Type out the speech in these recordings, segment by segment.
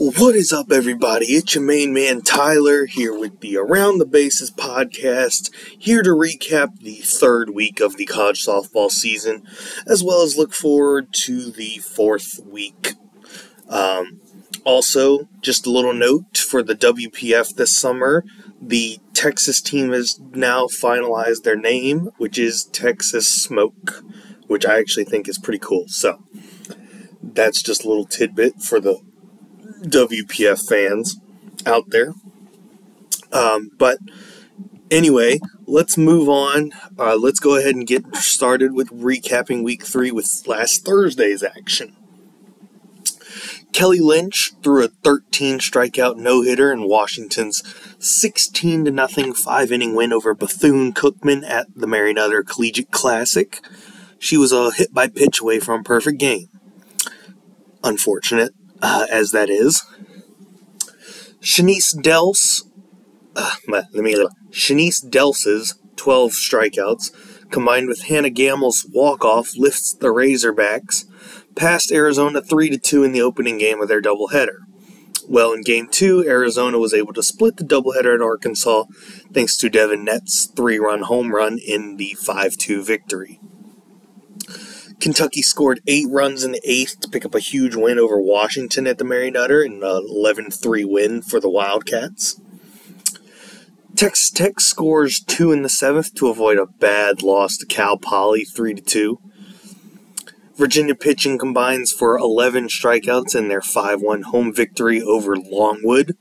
What is up, everybody? It's your main man Tyler here with the Around the Bases podcast, here to recap the third week of the college softball season, as well as look forward to the fourth week. Um, also, just a little note for the WPF this summer the Texas team has now finalized their name, which is Texas Smoke, which I actually think is pretty cool. So, that's just a little tidbit for the WPF fans out there. Um, but anyway, let's move on. Uh, let's go ahead and get started with recapping week three with last Thursday's action. Kelly Lynch threw a 13 strikeout no hitter in Washington's 16 to nothing five inning win over Bethune Cookman at the Mary Collegiate Classic. She was a hit by pitch away from perfect game. Unfortunate uh, as that is. Chenise Delce, uh, let me Chenise Delce's 12 strikeouts, combined with Hannah Gammill's walk-off, lifts the Razorbacks past Arizona 3 to 2 in the opening game of their doubleheader. Well, in game two, Arizona was able to split the doubleheader at Arkansas thanks to Devyn Netz's three run home run in the 5 2 victory. Kentucky scored eight runs in the eighth to pick up a huge win over Washington at the Mary Nutter, an 11 3 win for the Wildcats. Texas Tech scores two in the seventh to avoid a bad loss to Cal Poly 3 2. Virginia pitching combines for 11 strikeouts in their 5 1 home victory over Longwood.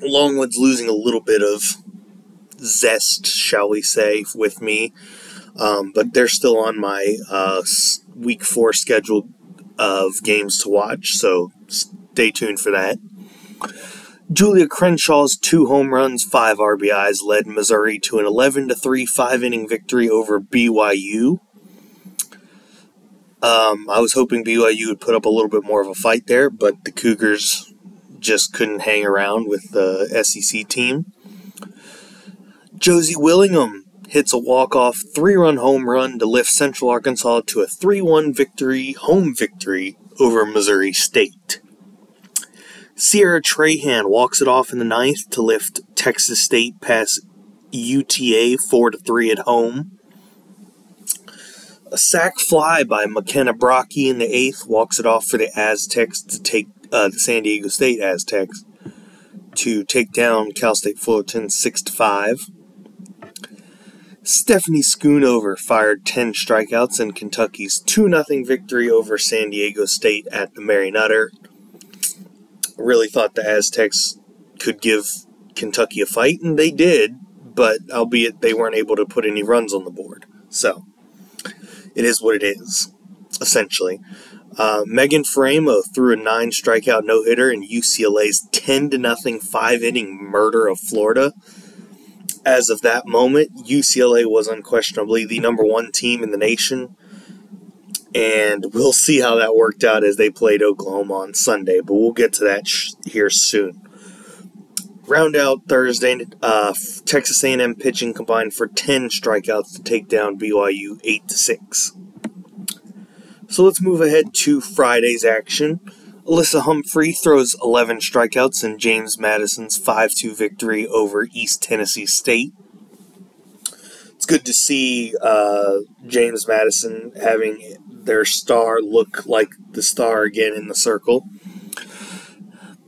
Longwood's losing a little bit of zest, shall we say, with me um, but they're still on my uh, week four schedule of games to watch, so stay tuned for that. Julia Crenshaw's two home runs, five RBIs led Missouri to an 11 3 five inning victory over BYU. Um, I was hoping BYU would put up a little bit more of a fight there, but the Cougars just couldn't hang around with the SEC team. Josie Willingham hits a walk-off three-run home run to lift Central Arkansas to a 3-1 victory, home victory over Missouri State. Sierra Trahan walks it off in the ninth to lift Texas State past UTA 4 3 at home. A sac fly by McKenna Brocky in the eighth walks it off for the Aztecs to take uh, the San Diego State Aztecs to take down Cal State Fullerton 6 5. Stephanie Schoonover fired 10 strikeouts in Kentucky's 2 0 victory over San Diego State at the Mary Nutter. Really thought the Aztecs could give Kentucky a fight, and they did, but albeit they weren't able to put any runs on the board. So, it is what it is, essentially. Uh, Megan Faraimo threw a nine strikeout no hitter in UCLA's 10 0 five inning murder of Florida as of that moment, UCLA was unquestionably the number one team in the nation. And we'll see how that worked out as they played Oklahoma on Sunday, but we'll get to that sh- here soon. Round out Thursday, uh, Texas A&M pitching combined for 10 strikeouts to take down BYU 8 to 6. So let's move ahead to Friday's action. Alyssa Humphrey throws 11 strikeouts in James Madison's 5 2 victory over East Tennessee State. It's good to see uh, James Madison having their star look like the star again in the circle.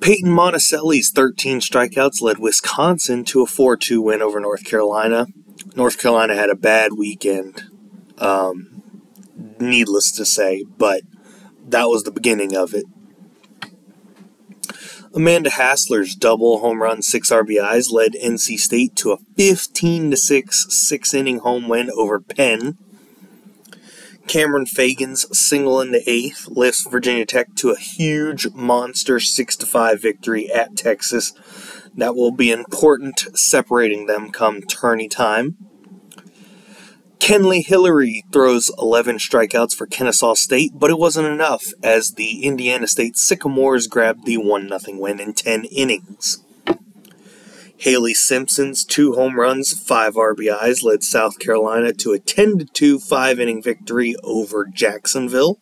Peyton Monticelli's 13 strikeouts led Wisconsin to a 4 2 win over North Carolina. North Carolina had a bad weekend, um, needless to say, but that was the beginning of it. Amanda Hassler's double home run, six RBIs led NC State to a 15 6 six inning home win over Penn. Cameron Fagan's single in the eighth lifts Virginia Tech to a huge monster 6 5 victory at Texas. That will be important separating them come tourney time. Kenley Hillary throws 11 strikeouts for Kennesaw State, but it wasn't enough as the Indiana State Sycamores grabbed the 1 0 win in 10 innings. Haley Simpson's two home runs, five RBIs led South Carolina to a 10 2 five inning victory over Jacksonville.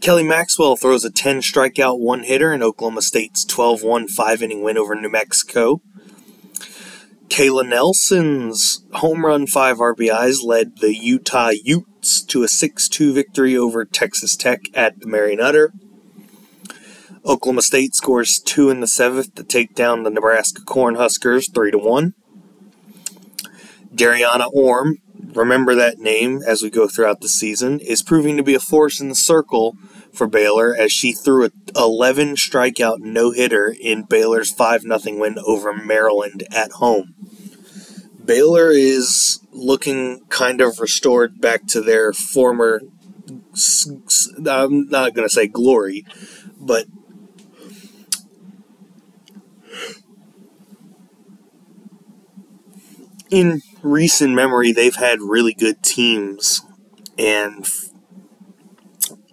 Kelly Maxwell throws a 10 strikeout one hitter in Oklahoma State's 12 1 5 inning win over New Mexico. Kayla Nelson's home run 5 RBIs led the Utah Utes to a 6 2 victory over Texas Tech at the Mary Nutter. Oklahoma State scores 2 in the 7th to take down the Nebraska Cornhuskers 3 to 1. Dariana Orme, remember that name as we go throughout the season, is proving to be a force in the circle for Baylor as she threw a 11 strikeout no hitter in Baylor's 5 0 win over Maryland at home. Baylor is looking kind of restored back to their former, I'm not going to say glory, but in recent memory, they've had really good teams, and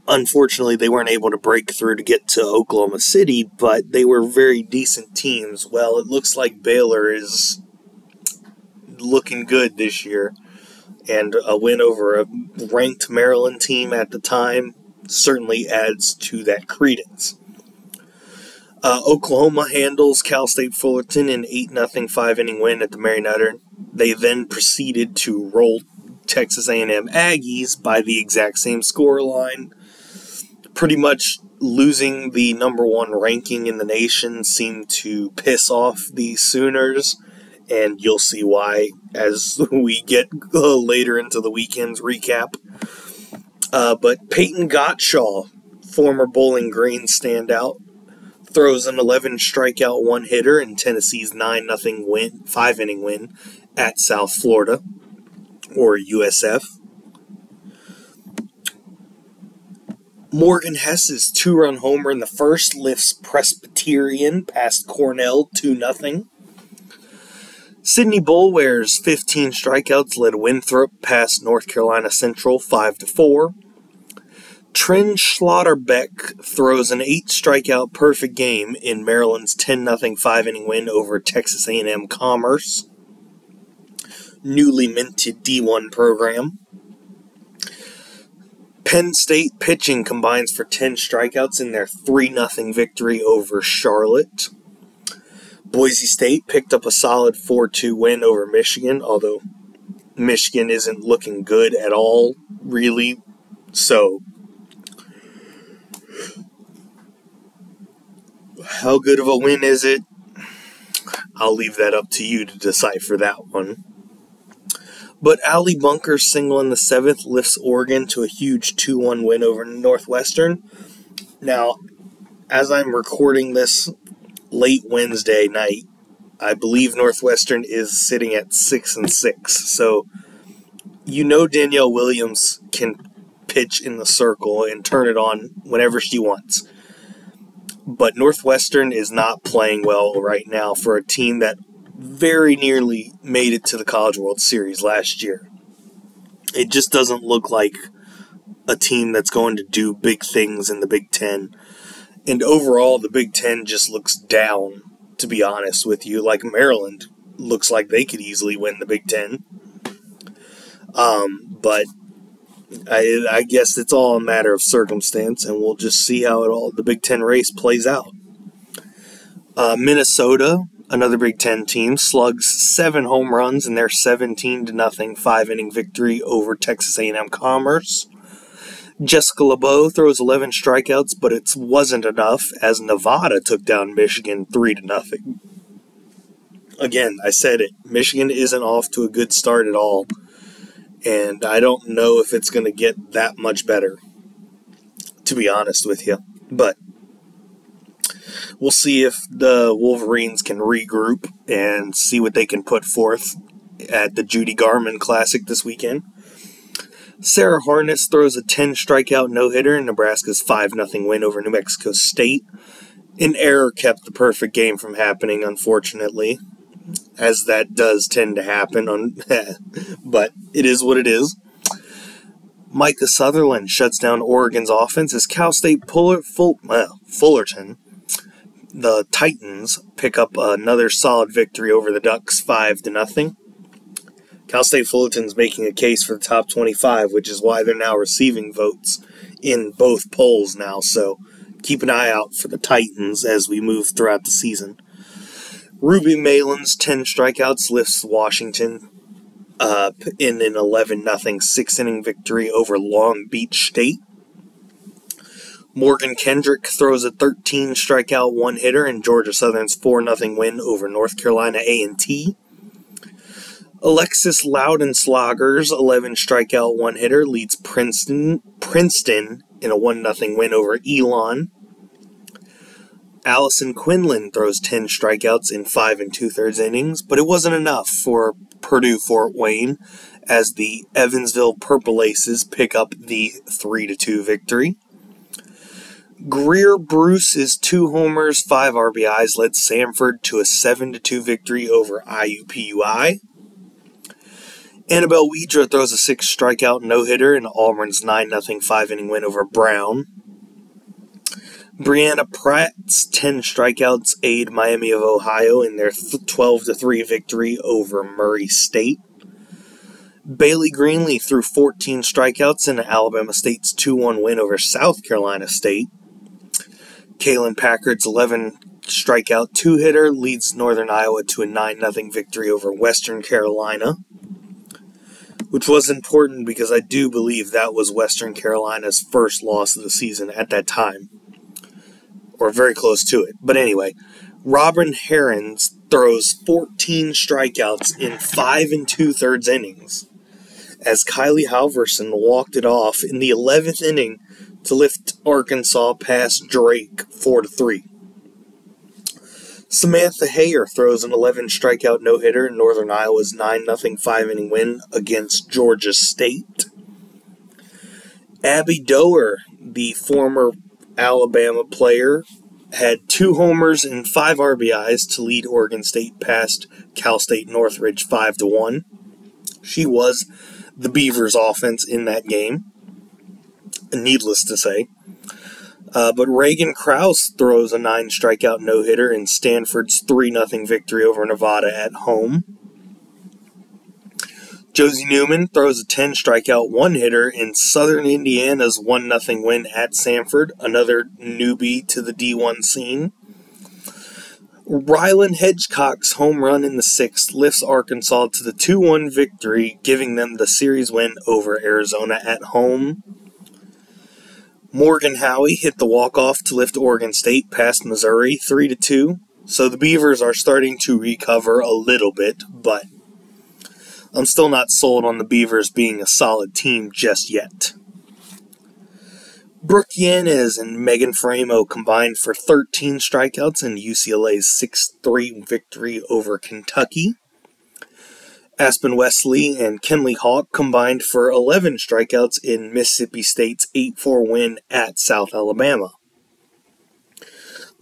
unfortunately, they weren't able to break through to get to Oklahoma City, but they were very decent teams. Well, it looks like Baylor is looking good this year, and a win over a ranked Maryland team at the time certainly adds to that credence. Uh, Oklahoma handles Cal State Fullerton in 8 0 5 inning win at the Mary Nutter. They then proceeded to roll Texas A&M Aggies by the exact same score line. Pretty much losing the number one ranking in the nation seemed to piss off the Sooners, and you'll see why as we get uh, later into the weekend's recap. Uh, but Peyton Gottschall, former Bowling Green standout, throws an 11 strikeout one hitter in Tennessee's 9 0 win, 5 inning win at South Florida, or USF. Morgan Hess's two run homer in the first lifts Presbyterian past Cornell 2 0. Sydney Boulware's 15 strikeouts led Winthrop past North Carolina Central 5 to 4. Trent Schlotterbeck throws an eight strikeout perfect game in Maryland's 10 0 five inning win over Texas A&M Commerce, newly minted D1 program. Penn State pitching combines for 10 strikeouts in their 3 0 victory over Charlotte. Boise State picked up a solid 4 2 win over Michigan, although Michigan isn't looking good at all, really. So How good of a win is it? I'll leave that up to you to decipher that one. But Ali Bunker's single in the seventh lifts Oregon to a huge 2 1 win over Northwestern. Now, as I'm recording this late Wednesday night, I believe Northwestern is sitting at 6 and 6. So, you know Danielle Williams can pitch in the circle and turn it on whenever she wants but Northwestern is not playing well right now for a team that very nearly made it to the College World Series last year. It just doesn't look like a team that's going to do big things in the Big Ten. And overall, the Big Ten just looks down, to be honest with you. Like Maryland looks like they could easily win the Big Ten. Um, but I, I guess it's all a matter of circumstance, and we'll just see how it all the Big Ten race plays out. Uh, Minnesota, another Big Ten team, slugs seven home runs in their 17 to nothing five inning victory over Texas A&M Commerce. Jessica LeBeau throws 11 strikeouts, but it wasn't enough as Nevada took down Michigan 3 to nothing. Again, I said it. Michigan isn't off to a good start at all and I don't know if it's going to get that much better, to be honest with you. But we'll see if the Wolverines can regroup and see what they can put forth at the Judy Garman Classic this weekend. Sarah Harness throws a 10 strikeout no hitter in Nebraska's 5 0 win over New Mexico State. An error kept the perfect game from happening, unfortunately as that does tend to happen. On, but it is what it is. Micah Sutherland shuts down Oregon's offense as Cal State Full, well, Fullerton, the Titans, pick up another solid victory over the Ducks, five to nothing. Cal State Fullerton's making a case for the top 25, which is why they're now receiving votes in both polls now, so keep an eye out for the Titans as we move throughout the season. Ruby Meylan's 10 strikeouts lifts Washington uh, in an 11 0 six inning victory over Long Beach State. Morgan Kendrick throws a 13 strikeout one hitter in Georgia Southern's 4 0 win over North Carolina A&T. Alexis Loudenslager's 11 strikeout one hitter leads Princeton Princeton in a 1 0 win over Elon. Allison Quinlan throws 10 strikeouts in 5 and 2 thirds innings, but it wasn't enough for Purdue Fort Wayne as the Evansville Purple Aces pick up the 3 2 victory. Greer Bruce's two homers, five RBIs led Samford to a 7 2 victory over IUPUI. Annabelle Widra throws a six strikeout no hitter in Auburn's 9 0 five inning win over Brown. Brianna Pratt's 10 strikeouts aid Miami of Ohio in their 12 3 victory over Murray State. Bailey Greenlee threw 14 strikeouts in Alabama State's 2 1 win over South Carolina State. Kalen Packard's 11 strikeout two hitter leads Northern Iowa to a 9 0 victory over Western Carolina, which was important because I do believe that was Western Carolina's first loss of the season at that time or very close to it. But anyway, Robin Herons throws 14 strikeouts in five and two thirds innings as Kylie Halverson walked it off in the 11th inning to lift Arkansas past Drake 4 to 3. Samantha Hayer throws an 11 strikeout no hitter in Northern Iowa's 9 0 5 inning win against Georgia State. Abby Doerr, the former Alabama player, had two homers and five RBIs to lead Oregon State past Cal State Northridge 5 to 1. She was the Beavers' offense in that game, needless to say. Uh, but Reagan Kraus throws a nine strikeout no hitter in Stanford's 3 0 victory over Nevada at home. Josie Newman throws a 10 strikeout one hitter in Southern Indiana's 1 0 win at Samford, another newbie to the D1 scene. Rylan Hedgecock's home run in the sixth lifts Arkansas to the 2 1 victory, giving them the series win over Arizona at home. Morgan Howie hit the walk off to lift Oregon State past Missouri 3 to 2. So the Beavers are starting to recover a little bit, but I'm still not sold on the Beavers being a solid team just yet. Brooke Yanez and Megan Faraimo combined for 13 strikeouts in UCLA's 6 3 victory over Kentucky. Aspen Wesley and Kenley Hawk combined for 11 strikeouts in Mississippi State's 8 4 win at South Alabama.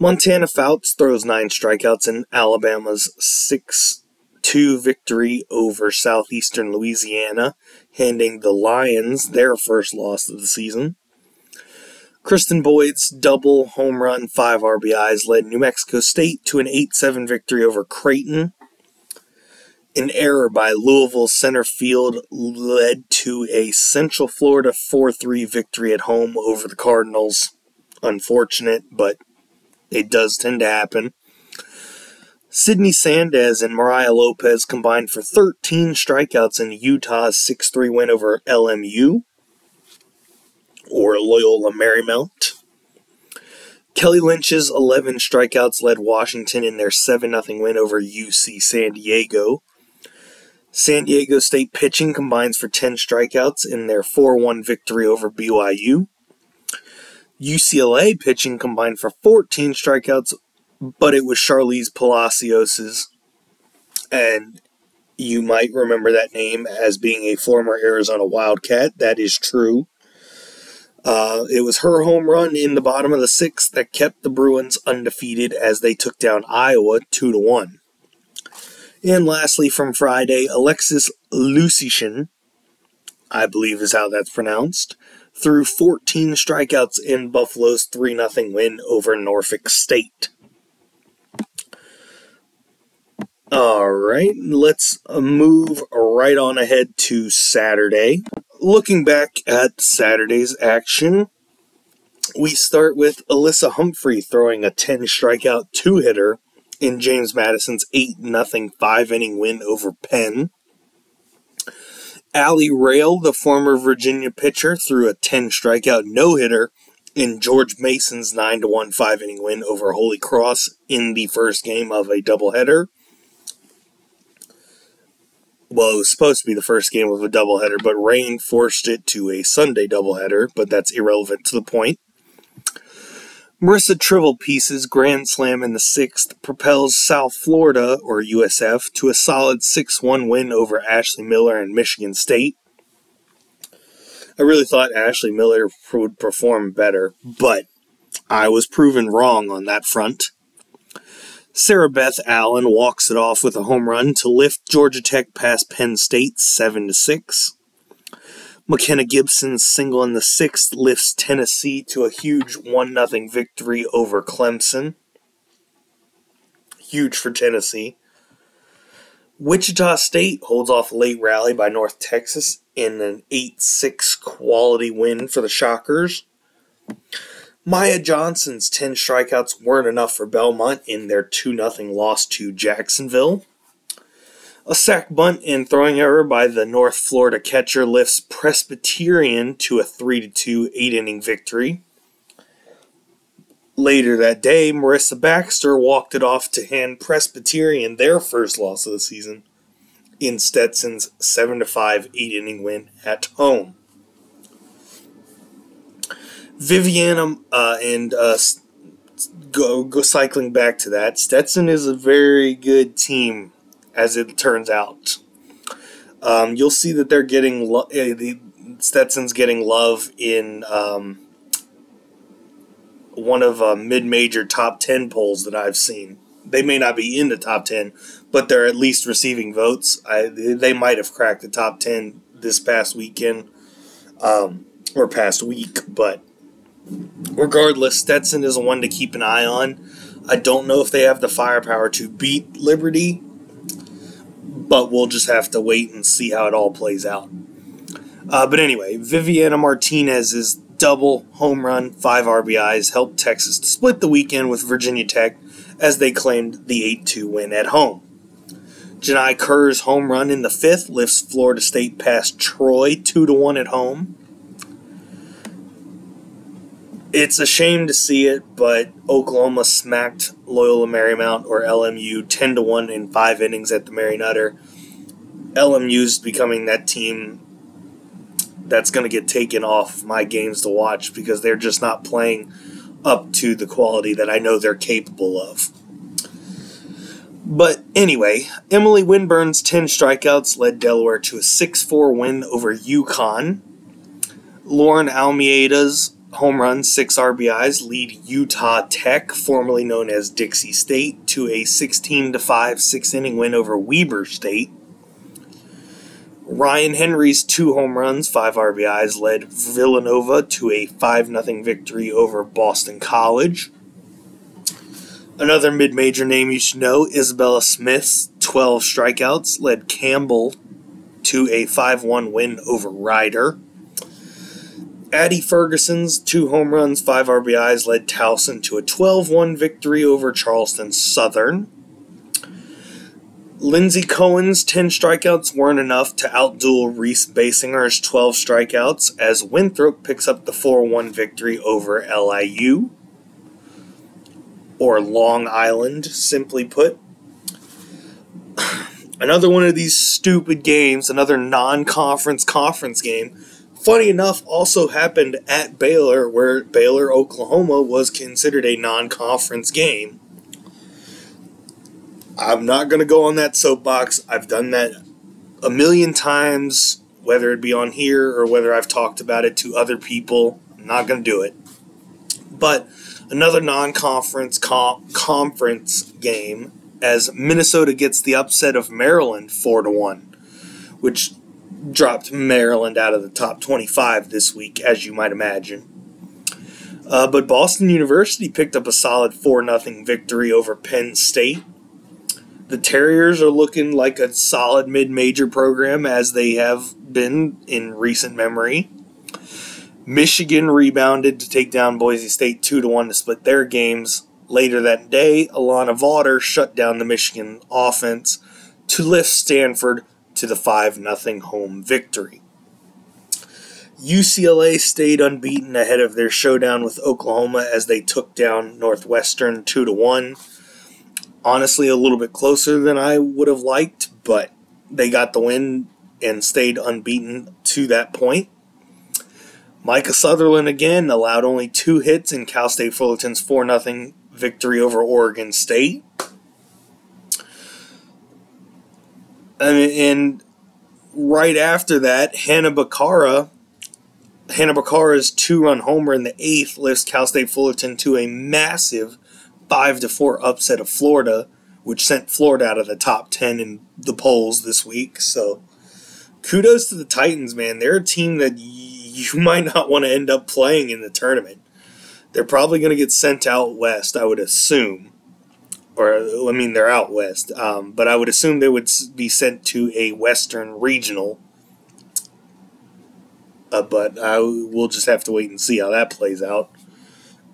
Montana Fouts throws 9 strikeouts in Alabama's 6 2 victory over Southeastern Louisiana, handing the Lions their first loss of the season. Kristen Boyd's double home run, 5 RBIs led New Mexico State to an 8 7 victory over Creighton. An error by Louisville center field led to a Central Florida 4 3 victory at home over the Cardinals. Unfortunate, but it does tend to happen. Sidney Sandez and Mariah Lopez combined for 13 strikeouts in Utah's 6 3 win over LMU, or Loyola Marymount. Kelly Lynch's 11 strikeouts led Washington in their 7 0 win over UC San Diego. San Diego State pitching combines for 10 strikeouts in their 4 1 victory over BYU. UCLA pitching combined for 14 strikeouts but it was Sharlize Palacios's, and you might remember that name as being a former Arizona Wildcat. That is true. Uh, it was her home run in the bottom of the sixth that kept the Bruins undefeated as they took down Iowa two to one. And lastly, from Friday, Alexis Lusician, I believe is how that's pronounced, threw 14 strikeouts in Buffalo's 3 0 win over Norfolk State. All right, let's uh, move right on ahead to Saturday. Looking back at Saturday's action, we start with Alyssa Humphrey throwing a 10 strikeout two hitter in James Madison's 8 0 five inning win over Penn. Allie Rail, the former Virginia pitcher, threw a 10 strikeout no hitter in George Mason's 9 1 five inning win over Holy Cross in the first game of a doubleheader. Well, it was supposed to be the first game of a doubleheader, but rain forced it to a Sunday doubleheader, but that's irrelevant to the point. Marissa Trivelpiece's Grand Slam in the sixth propels South Florida, or USF, to a solid 6 1 win over Ashley Miller and Michigan State. I really thought Ashley Miller would perform better, but I was proven wrong on that front. Sarah Beth Allen walks it off with a home run to lift Georgia Tech past Penn State 7 6. McKenna Gibson's single in the sixth lifts Tennessee to a huge 1 0 victory over Clemson. Huge for Tennessee. Wichita State holds off late rally by North Texas in an 8 6 quality win for the Shockers. Maya Johnson's 10 strikeouts weren't enough for Belmont in their 2 0 loss to Jacksonville. A sac bunt and throwing error by the North Florida catcher lifts Presbyterian to a 3 2 8 inning victory. Later that day, Marissa Baxter walked it off to hand Presbyterian their first loss of the season in Stetson's 7 5 8 inning win at home. Viviana uh, and uh, go, go cycling back to that. Stetson is a very good team as it turns out. Um, you'll see that they're getting lo- uh, the Stetson's getting love in um, one of uh, mid-major top ten polls that I've seen. They may not be in the top ten, but they're at least receiving votes. I, they might have cracked the top ten this past weekend um, or past week, but regardless, Stetson is one to keep an eye on. I don't know if they have the firepower to beat Liberty, but we'll just have to wait and see how it all plays out. Uh, but anyway, Viviana Martinez's double home run, five RBIs helped Texas to split the weekend with Virginia Tech as they claimed the 8 2 win at home. Janai Kerr's home run in the fifth lifts Florida State past Troy 2 1 at home. It's a shame to see it, but Oklahoma smacked Loyola Marymount or LMU 10 to 1 in 5 innings at the Mary Nutter. LMU's becoming that team that's going to get taken off my games to watch because they're just not playing up to the quality that I know they're capable of. But anyway, Emily Winburn's 10 strikeouts led Delaware to a 6 4 win over UConn. Lauren Almeida's home runs, six RBIs, lead Utah Tech, formerly known as Dixie State, to a 16 to 5 six inning win over Weber State. Ryan Henry's two home runs, five RBIs, led Villanova to a 5 0 victory over Boston College. Another mid major name you should know, Isabella Smith's 12 strikeouts, led Campbell to a 5 1 win over Rider. Addie Ferguson's two home runs, five RBIs led Towson to a 12 1 victory over Charleston Southern. Lindsey Cohen's 10 strikeouts weren't enough to outduel Reese Basinger's 12 strikeouts as Winthrop picks up the 4 1 victory over LIU. Or Long Island, simply put. Another one of these stupid games, another non conference conference game funny enough, also happened at Baylor, where Baylor, Oklahoma was considered a non conference game. I'm not going to go on that soapbox. I've done that a million times, whether it be on here or whether I've talked about it to other people. I'm not going to do it. But another non conference conference game as Minnesota gets the upset of Maryland 4 to 1, which dropped Maryland out of the top 25 this week, as you might imagine. Uh, but Boston University picked up a solid 4 0 victory over Penn State. The Terriers are looking like a solid mid major program as they have been in recent memory. Michigan rebounded to take down Boise State 2 to 1 to split their games. Later that day, Alana Vawter shut down the Michigan offense to lift Stanford to the 5 0 home victory. UCLA stayed unbeaten ahead of their showdown with Oklahoma as they took down Northwestern 2 to 1. Honestly, a little bit closer than I would have liked, but they got the win and stayed unbeaten to that point. Micah Sutherland again allowed only two hits in Cal State Fullerton's 4 0 victory over Oregon State. And, and right after that, Hannah Bacara Hannah Bacara's two-run homer in the eighth lifts Cal State Fullerton to a massive five to four upset of Florida, which sent Florida out of the top ten in the polls this week. So, kudos to the Titans, man. They're a team that you might not want to end up playing in the tournament. They're probably going to get sent out west, I would assume. Or, I mean, they're out west, um, but I would assume they would be sent to a Western regional uh, but I, we'll just have to wait and see how that plays out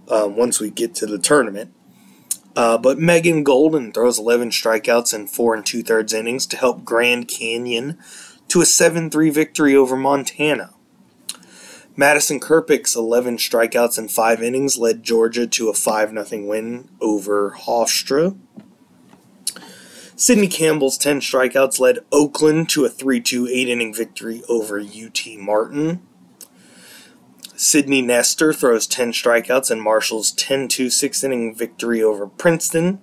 um, once we get to the tournament. Uh, but Megan Golden throws 11 strikeouts in four and two thirds innings to help Grand Canyon to a 7 3 victory over Montana. Madison Kerpick's 11 strikeouts in five innings led Georgia to a 5 0 win over Hofstra. Sydney Campbell's 10 strikeouts led Oakland to a 3 2 8 inning victory over UT Martin. Sydney Nestor throws 10 strikeouts in Marshall's 10 2 6 inning victory over Princeton.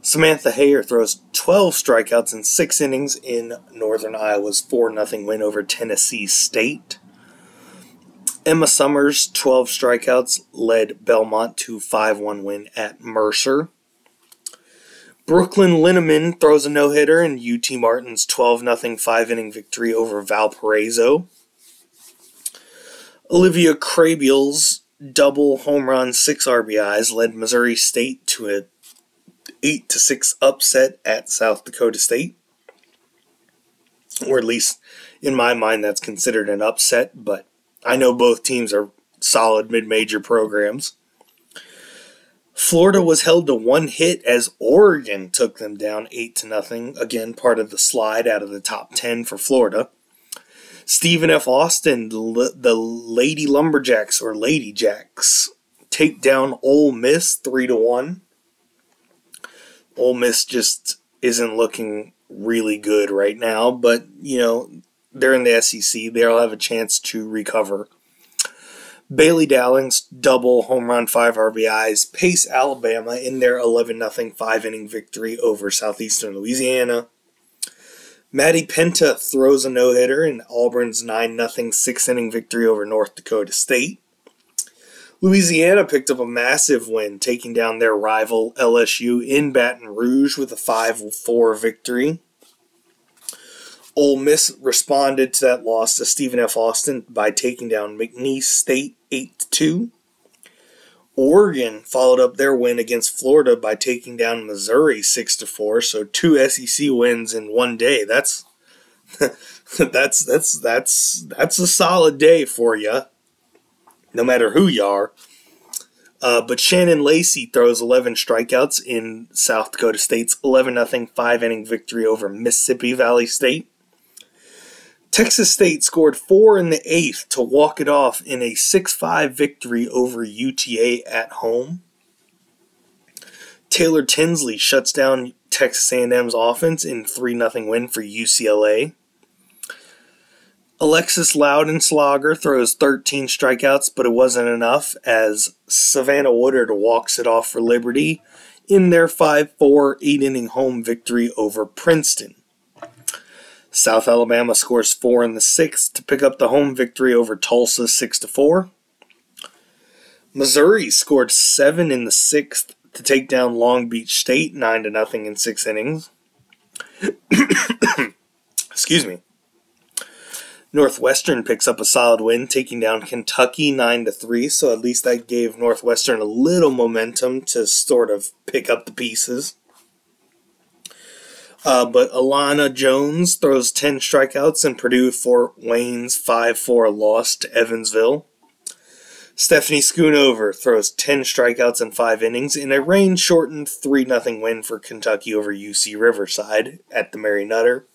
Samantha Hayer throws 12 strikeouts in 6 innings in Northern Iowa's 4 0 win over Tennessee State. Emma Summers' 12 strikeouts led Belmont to 5 1 win at Mercer. Brooklyn Linneman throws a no hitter in UT Martin's 12 0 5 inning victory over Valparaiso. Olivia Krehbiel's double home run, six RBIs led Missouri State to a eight to six upset at South Dakota State, or at least in my mind that's considered an upset. But I know both teams are solid mid-major programs. Florida was held to one hit as Oregon took them down eight to nothing. Again, part of the slide out of the top ten for Florida. Stephen F. Austin, the Lady Lumberjacks or Lady Jacks, take down Ole Miss three to one. Ole Miss just isn't looking really good right now, but you know they're in the SEC. They'll have a chance to recover. Bailey Dowling's double home run, five RBIs, pace Alabama in their 11 0 five inning victory over Southeastern Louisiana. Maddie Penta throws a no hitter in Auburn's 9 0 six inning victory over North Dakota State. Louisiana picked up a massive win, taking down their rival LSU in Baton Rouge with a 5 4 victory. Ole Miss responded to that loss to Stephen F. Austin by taking down McNeese State 8 2. Oregon followed up their win against Florida by taking down Missouri 6 to 4, so two SEC wins in one day. That's that's that's that's that's a solid day for you. No matter who you are. Uh, but Shannon Lacey throws 11 strikeouts in South Dakota State's 11 0 five inning victory over Mississippi Valley State. Texas State scored four in the eighth to walk it off in a 6 5 victory over UTA at home. Taylor Tinsley shuts down Texas A&M's offense in 3 0 win for UCLA. Alexis Loudenslager throws 13 strikeouts, but it wasn't enough as Savannah Woodard walks it off for Liberty in their 5 4 8 inning home victory over Princeton. South Alabama scores four in the sixth to pick up the home victory over Tulsa six to four. Missouri scored seven in the sixth to take down Long Beach State nine to nothing in six innings. Excuse me. Northwestern picks up a solid win, taking down Kentucky nine to three. So at least that gave Northwestern a little momentum to sort of pick up the pieces. Uh, but Alana Jones throws 10 strikeouts in Purdue Fort Wayne's 5 4 loss to Evansville. Stephanie Schoonover throws 10 strikeouts in 5 innings in a rain shortened 3 0 win for Kentucky over UC Riverside at the Mary Nutter.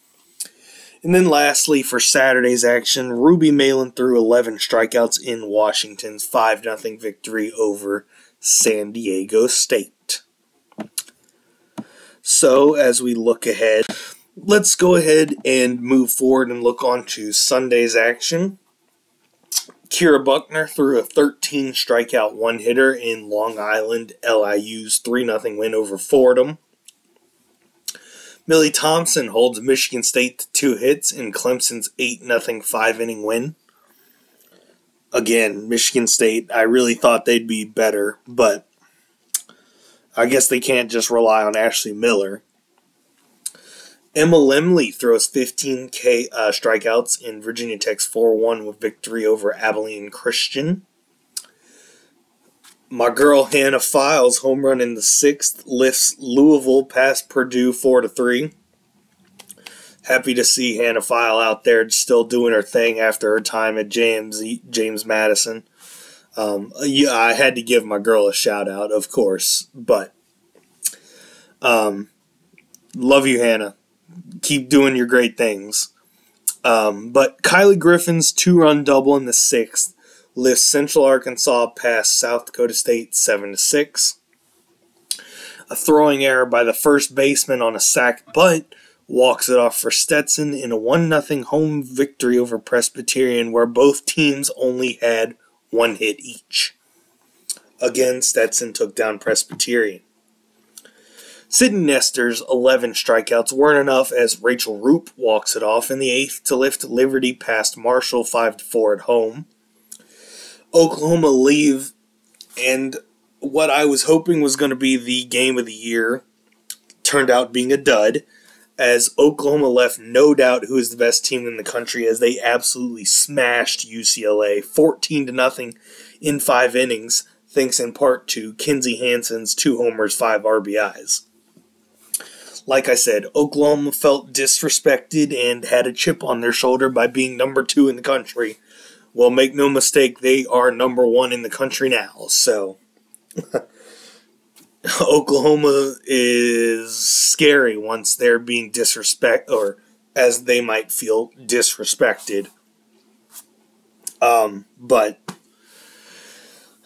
And then lastly, for Saturday's action, Ruby Meylan threw 11 strikeouts in Washington's 5 0 victory over San Diego State. So, as we look ahead, let's go ahead and move forward and look on to Sunday's action. Kira Buckner threw a 13 strikeout one hitter in Long Island, LIU's 3 0 win over Fordham. Millie Thompson holds Michigan State to two hits in Clemson's 8 0 five inning win. Again, Michigan State, I really thought they'd be better, but I guess they can't just rely on Ashley Miller. Emma Lemley throws 15 K uh, strikeouts in Virginia Tech's 4 1 with victory over Abilene Christian. My girl Hannah Files home run in the sixth lifts Louisville past Purdue four to three. Happy to see Hannah File out there still doing her thing after her time at James James Madison. Um, yeah, I had to give my girl a shout out, of course, but um, love you, Hannah. Keep doing your great things. Um, but Kylie Griffin's two run double in the sixth lifts Central Arkansas past South Dakota State 7 to 6. A throwing error by the first baseman on a sack bunt walks it off for Stetson in a 1 0 home victory over Presbyterian, where both teams only had one hit each. Again, Stetson took down Presbyterian. Sydney Nestor's 11 strikeouts weren't enough as Rachel Roop walks it off in the eighth to lift Liberty past Marshall 5 4 at home. Oklahoma leave, and what I was hoping was going to be the game of the year turned out being a dud, as Oklahoma left no doubt who is the best team in the country as they absolutely smashed UCLA 14 to nothing in five innings, thanks in part to Kinzie Hansen's two homers, five RBIs. Like I said, Oklahoma felt disrespected and had a chip on their shoulder by being number two in the country well, make no mistake, they are number one in the country now. So, Oklahoma is scary once they're being disrespect or as they might feel disrespected. Um, but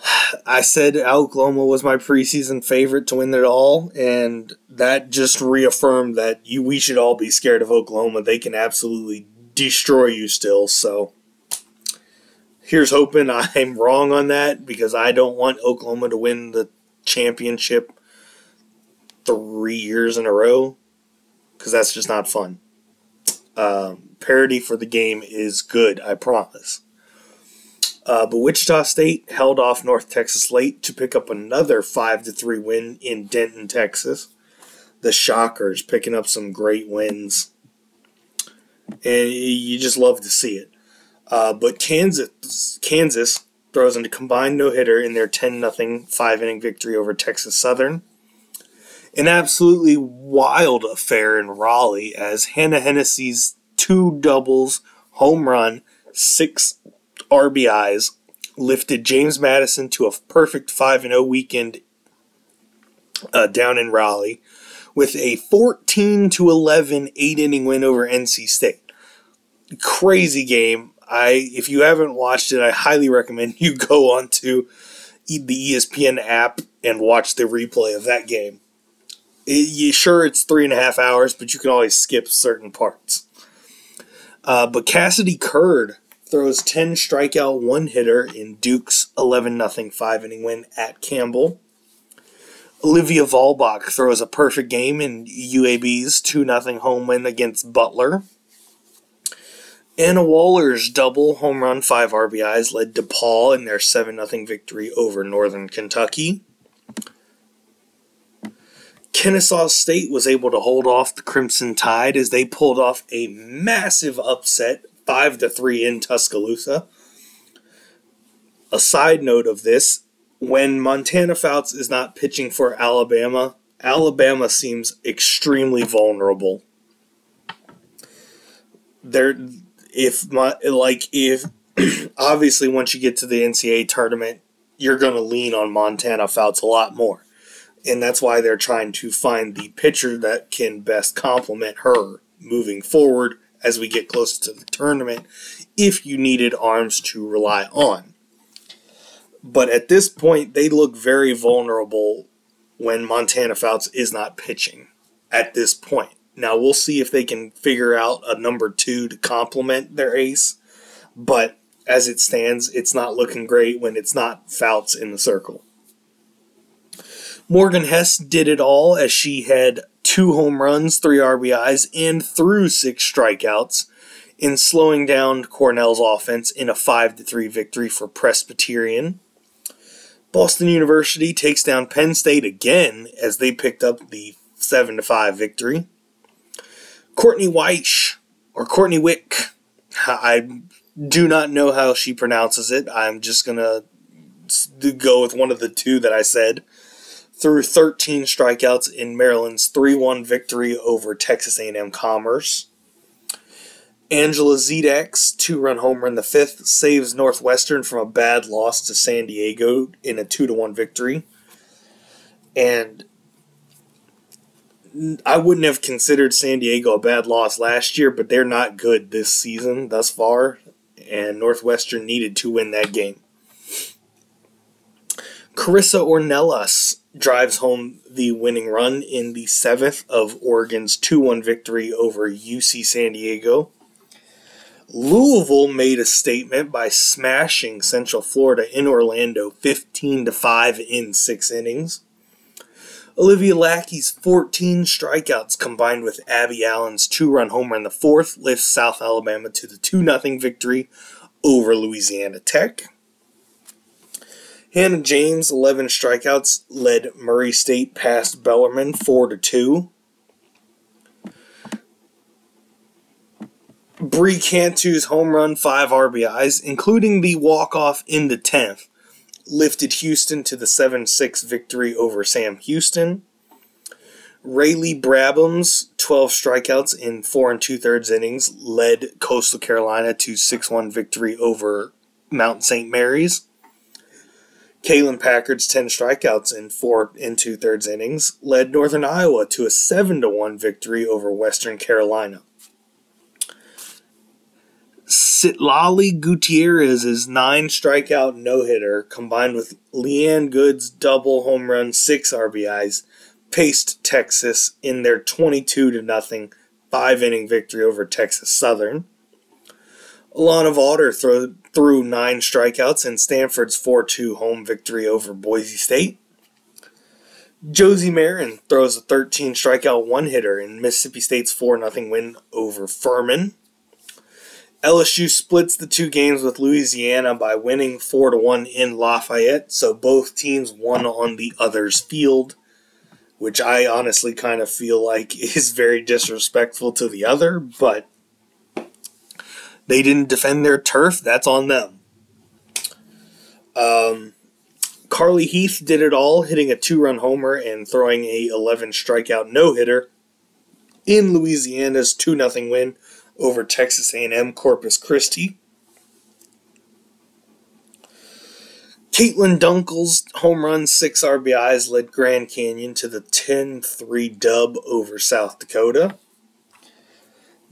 I said Oklahoma was my preseason favorite to win it all, and that just reaffirmed that you we should all be scared of Oklahoma. They can absolutely destroy you still. So here's hoping I'm wrong on that because I don't want Oklahoma to win the championship three years in a row because that's just not fun. Um, parity for the game is good, I promise. Uh, but Wichita State held off North Texas late to pick up another five to three win in Denton, Texas. The Shockers picking up some great wins, and you just love to see it. Uh, but Kansas, Kansas throws in a combined no hitter in their 10 0 five inning victory over Texas Southern. An absolutely wild affair in Raleigh as Hannah Hennessy's two doubles, home run, six RBIs lifted James Madison to a perfect 5 0 weekend uh, down in Raleigh with a 14 to 11 eight inning win over NC State. Crazy game. I if you haven't watched it, I highly recommend you go onto the ESPN app and watch the replay of that game. It, you, sure, it's three and a half hours, but you can always skip certain parts. Uh, but Cassidy Curd throws 10 strikeout one hitter in Duke's 11 0 five inning win at Campbell. Olivia Volbach throws a perfect game in UAB's 2 0 home win against Butler. Anna Waller's double home run, five RBIs led DePaul in their 7 0 victory over Northern Kentucky. Kennesaw State was able to hold off the Crimson Tide as they pulled off a massive upset, 5 to 3 in Tuscaloosa. A side note of this when Montana Fouts is not pitching for Alabama, Alabama seems extremely vulnerable there if my like if obviously once you get to the NCAA tournament, you're going to lean on Montana Fouts a lot more. And that's why they're trying to find the pitcher that can best complement her moving forward as we get closer to the tournament if you needed arms to rely on. But at this point, they look very vulnerable when Montana Fouts is not pitching at this point. Now, we'll see if they can figure out a number two to complement their ace, but as it stands, it's not looking great when it's not Fouts in the circle. Morgan Hess did it all as she had two home runs, three RBIs, and threw six strikeouts in slowing down Cornell's offense in a 5 3 victory for Presbyterian. Boston University takes down Penn State again as they picked up the 7 5 victory. Courtney Weish, or Courtney Wick, I do not know how she pronounces it. I'm just going to go with one of the two that I said. Threw 13 strikeouts in Maryland's 3-1 victory over Texas A&M Commerce. Angela Zedek's two-run homer in the fifth saves Northwestern from a bad loss to San Diego in a 2-1 victory. And I wouldn't have considered San Diego a bad loss last year, but they're not good this season thus far and Northwestern needed to win that game. Carissa Ornelas drives home the winning run in the seventh of Oregon's 2 1 victory over UC San Diego. Louisville made a statement by smashing Central Florida in Orlando 15 to 5 in 6 innings. Olivia Lackey's 14 strikeouts combined with Abby Allen's two run homer in the fourth lifts South Alabama to the 2 0 victory over Louisiana Tech. Hannah James, 11 strikeouts, led Murray State past Bellarmine 4 to 2. Bree Cantu's home run, 5 RBIs, including the walk off in the 10th, lifted Houston to the 7 6 victory over Sam Houston. Rayleigh Brabham's 12 strikeouts in four and two thirds innings led Coastal Carolina to 6 1 victory over Mount St. Mary's. Kalen Packard's 10 strikeouts in four and two thirds innings led Northern Iowa to a 7 1 victory over Western Carolina. Citlali Gutierrez's nine strikeout no hitter combined with Leanne Good's double home run, six RBIs, paced Texas in their 22 to nothing five inning victory over Texas Southern. Alana throw, threw nine strikeouts in Stanford's 4 2 home victory over Boise State. Josie Marin throws a 13 strikeout one hitter in Mississippi State's 4 0 win over Furman. LSU splits the two games with Louisiana by winning 4 to 1 in Lafayette, so both teams won on the other's field, which I honestly kind of feel like is very disrespectful to the other, but they didn't defend their turf, that's on them. Um, Carly Heath did it all, hitting a two-run homer and throwing a 11 strikeout no-hitter in Louisiana's 2 0 win over Texas A&M Corpus Christi. Caitlin Dunkel's home run, six RBIs, led Grand Canyon to the 10 3 dub over South Dakota.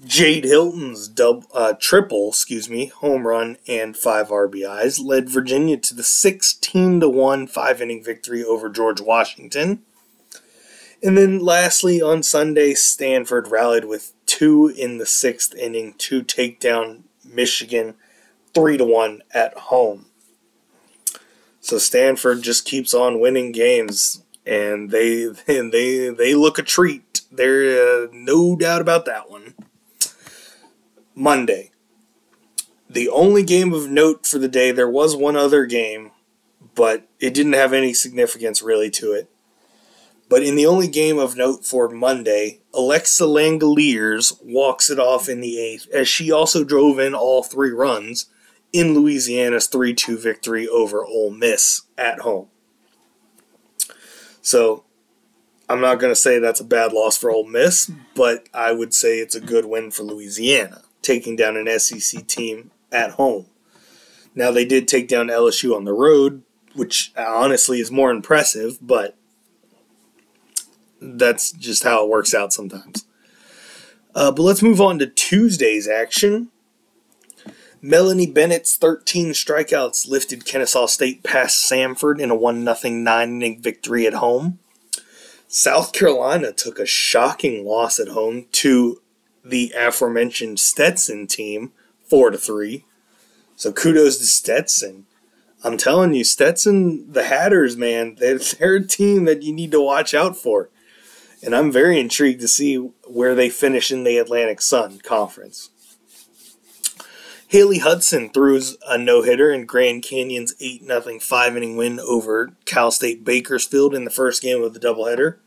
Jade Hilton's dub, uh, triple, excuse me, home run and five RBIs led Virginia to the 16 1 five inning victory over George Washington. And then lastly, on Sunday, Stanford rallied with two in the sixth inning to take down Michigan three to one at home. So Stanford just keeps on winning games, and they and they they look a treat. There, uh, no doubt about that one. Monday, the only game of note for the day. There was one other game, but it didn't have any significance really to it. But in the only game of note for Monday, Alexa Langeliers walks it off in the eighth, as she also drove in all three runs in Louisiana's 3 2 victory over Ole Miss at home. So I'm not going to say that's a bad loss for Ole Miss, but I would say it's a good win for Louisiana. taking down an SEC team at home. Now, they did take down LSU on the road, which honestly is more impressive, but that's just how it works out sometimes. Uh, but let's move on to Tuesday's action. Melanie Bennett's 13 strikeouts lifted Kennesaw State past Samford in a 1 0 9 inning victory at home. South Carolina took a shocking loss at home to the aforementioned Stetson team, 4 to 3. So kudos to Stetson. I'm telling you, Stetson, the Hatters, man, they're, they're a team that you need to watch out for. And I'm very intrigued to see where they finish in the Atlantic Sun Conference. Haley Hudson throws a no hitter in Grand Canyon's 8 0 5 inning win over Cal State Bakersfield in the first game of the doubleheader.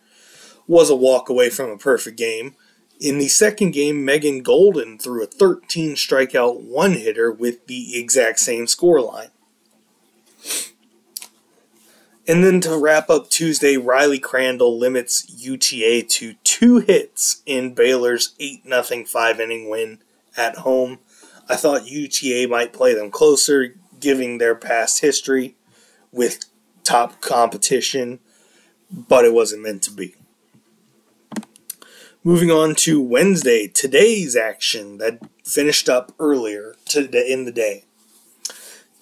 Was a walk away from a perfect game. In the second game, Megan Golden threw a 13 strikeout one hitter with the exact same scoreline. And then to wrap up Tuesday, Riley Crandall limits UTA to two hits in Baylor's 8 0 5 inning win at home. I thought UTA might play them closer, giving their past history with top competition, but it wasn't meant to be. Moving on to Wednesday, today's action that finished up earlier today in the day.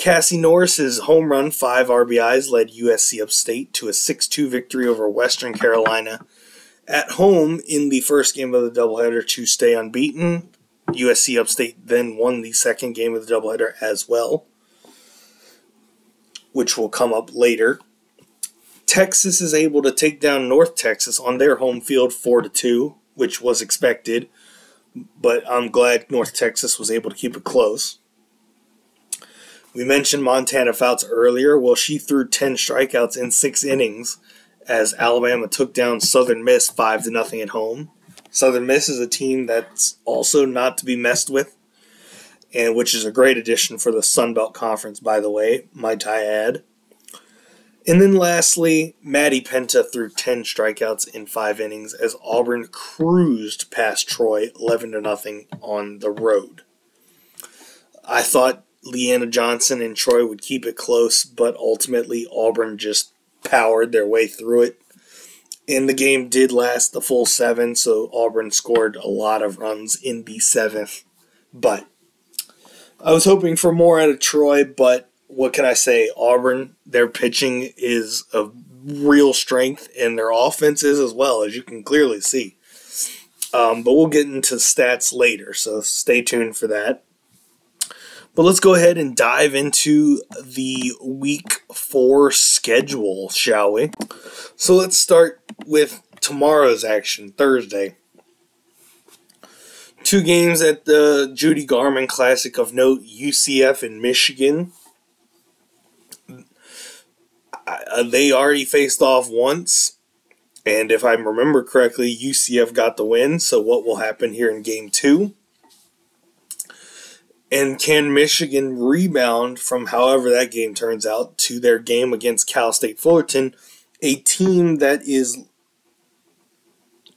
Cassie Norris's home run, five RBIs, led USC Upstate to a 6 2 victory over Western Carolina at home in the first game of the doubleheader to stay unbeaten USC Upstate then won the second game of the doubleheader as well, which will come up later. Texas is able to take down North Texas on their home field 4 to 2, which was expected, but I'm glad North Texas was able to keep it close. We mentioned Montana Fouts earlier. Well, she threw 10 strikeouts in 6 innings as Alabama took down Southern Miss 5 to nothing at home. Southern Miss is a team that's also not to be messed with, and which is a great addition for the Sun Belt Conference, by the way, might I add. And then lastly, Maddie Penta threw 10 strikeouts in five innings as Auburn cruised past Troy 11 to nothing on the road. I thought Leanna Johnson and Troy would keep it close, but ultimately Auburn just powered their way through it and the game did last the full seven, so Auburn scored a lot of runs in the seventh. But I was hoping for more out of Troy, but what can I say? Auburn, their pitching is a real strength, and their offense is as well, as you can clearly see. Um, but we'll get into stats later, so stay tuned for that. But let's go ahead and dive into the week four schedule, shall we? So let's start with tomorrow's action, Thursday. Two games at the Judy Garman Classic of note UCF in Michigan. Uh, they already faced off once, and if I remember correctly, UCF got the win. So, what will happen here in game two? And can Michigan rebound from however that game turns out to their game against Cal State Fullerton, a team that is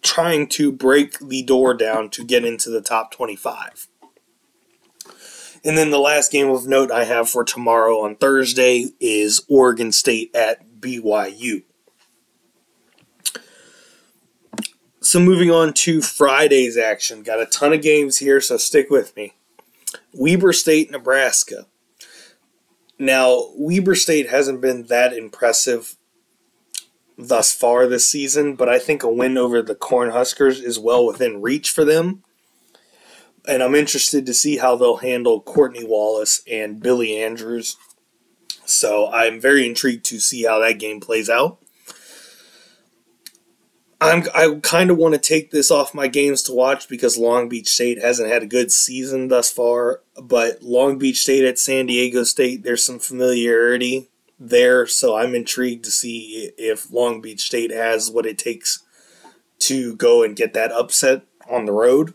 trying to break the door down to get into the top 25? And then the last game of note I have for tomorrow on Thursday is Oregon State at BYU. So moving on to Friday's action. Got a ton of games here, so stick with me. Weber State, Nebraska. Now, Weber State hasn't been that impressive thus far this season, but I think a win over the Cornhuskers is well within reach for them. And I'm interested to see how they'll handle Courtney Wallace and Billie Andrews. So I'm very intrigued to see how that game plays out. I'm I kind of want to take this off my games to watch because Long Beach State hasn't had a good season thus far. But Long Beach State at San Diego State, there's some familiarity there, so I'm intrigued to see if Long Beach State has what it takes to go and get that upset on the road.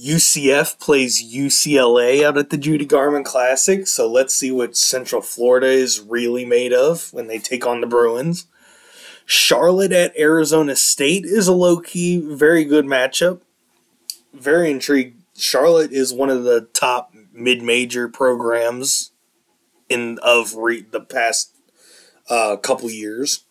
UCF plays UCLA out at the Judy Garman Classic, so let's see what Central Florida is really made of when they take on the Bruins. Charlotte at Arizona State is a low key, very good matchup. Very intrigued Charlotte is one of the top mid-major programs in of re- the past uh, couple years.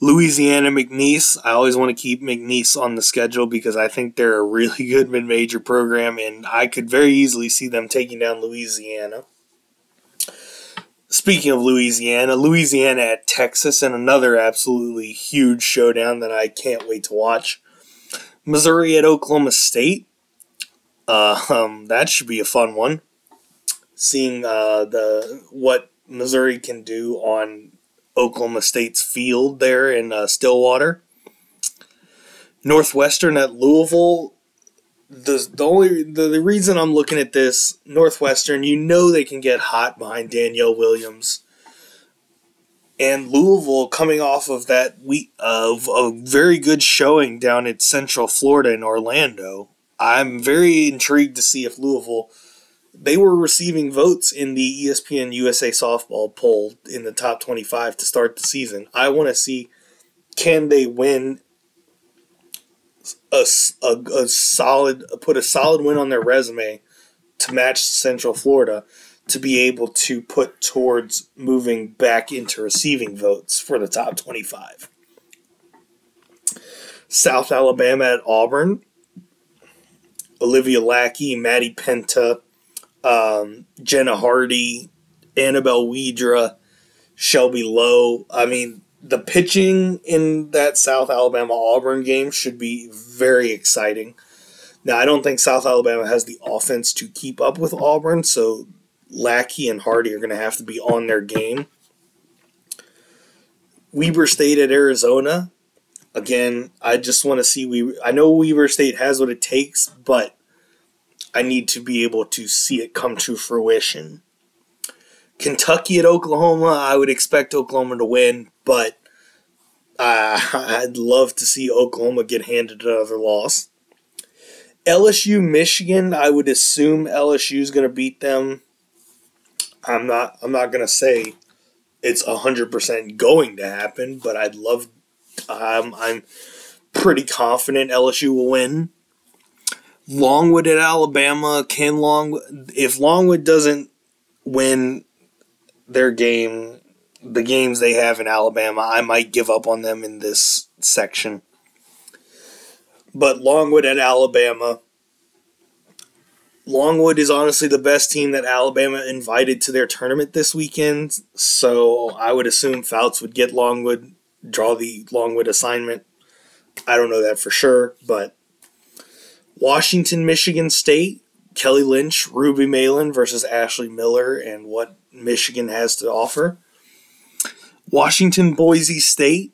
Louisiana McNeese. I always want to keep McNeese on the schedule because I think they're a really good mid major program, and I could very easily see them taking down Louisiana. Speaking of Louisiana, Louisiana at Texas, and another absolutely huge showdown that I can't wait to watch. Missouri at Oklahoma State. Uh, um, that should be a fun one. Seeing uh, the what Missouri can do on Oklahoma State's field there in uh, Stillwater. Northwestern at Louisville. The, the only the, the reason I'm looking at this Northwestern, you know they can get hot behind Danielle Williams, and Louisville coming off of that week of a very good showing down at Central Florida in Orlando. I'm very intrigued to see if Louisville they were receiving votes in the ESPN USA softball poll in the top 25 to start the season. I want to see can they win a, a, a solid, put a solid win on their resume to match Central Florida to be able to put towards moving back into receiving votes for the top 25. South Alabama at Auburn. Olivia Lackey, Maddie Penta, um, Jenna Hardy, Annabelle Widra, Shelby Lowe. I mean, the pitching in that South Alabama Auburn game should be very exciting. Now, I don't think South Alabama has the offense to keep up with Auburn, so Lackey and Hardy are going to have to be on their game. Weber State at Arizona. Again, I just want to see we. I know Weber State has what it takes, but I need to be able to see it come to fruition. Kentucky at Oklahoma, I would expect Oklahoma to win, but uh, I'd love to see Oklahoma get handed another loss. LSU Michigan, I would assume LSU is going to beat them. I'm not I'm not going to say it's 100% going to happen, but I'd love um, I'm pretty confident LSU will win. Longwood at Alabama. Can Long if Longwood doesn't win their game, the games they have in Alabama, I might give up on them in this section. But Longwood at Alabama. Longwood is honestly the best team that Alabama invited to their tournament this weekend, so I would assume Fouts would get Longwood, draw the Longwood assignment. I don't know that for sure, but Washington, Michigan State, Kelly Lynch, Ruby Meylan versus Ashley Miller, and what Michigan has to offer. Washington, Boise State.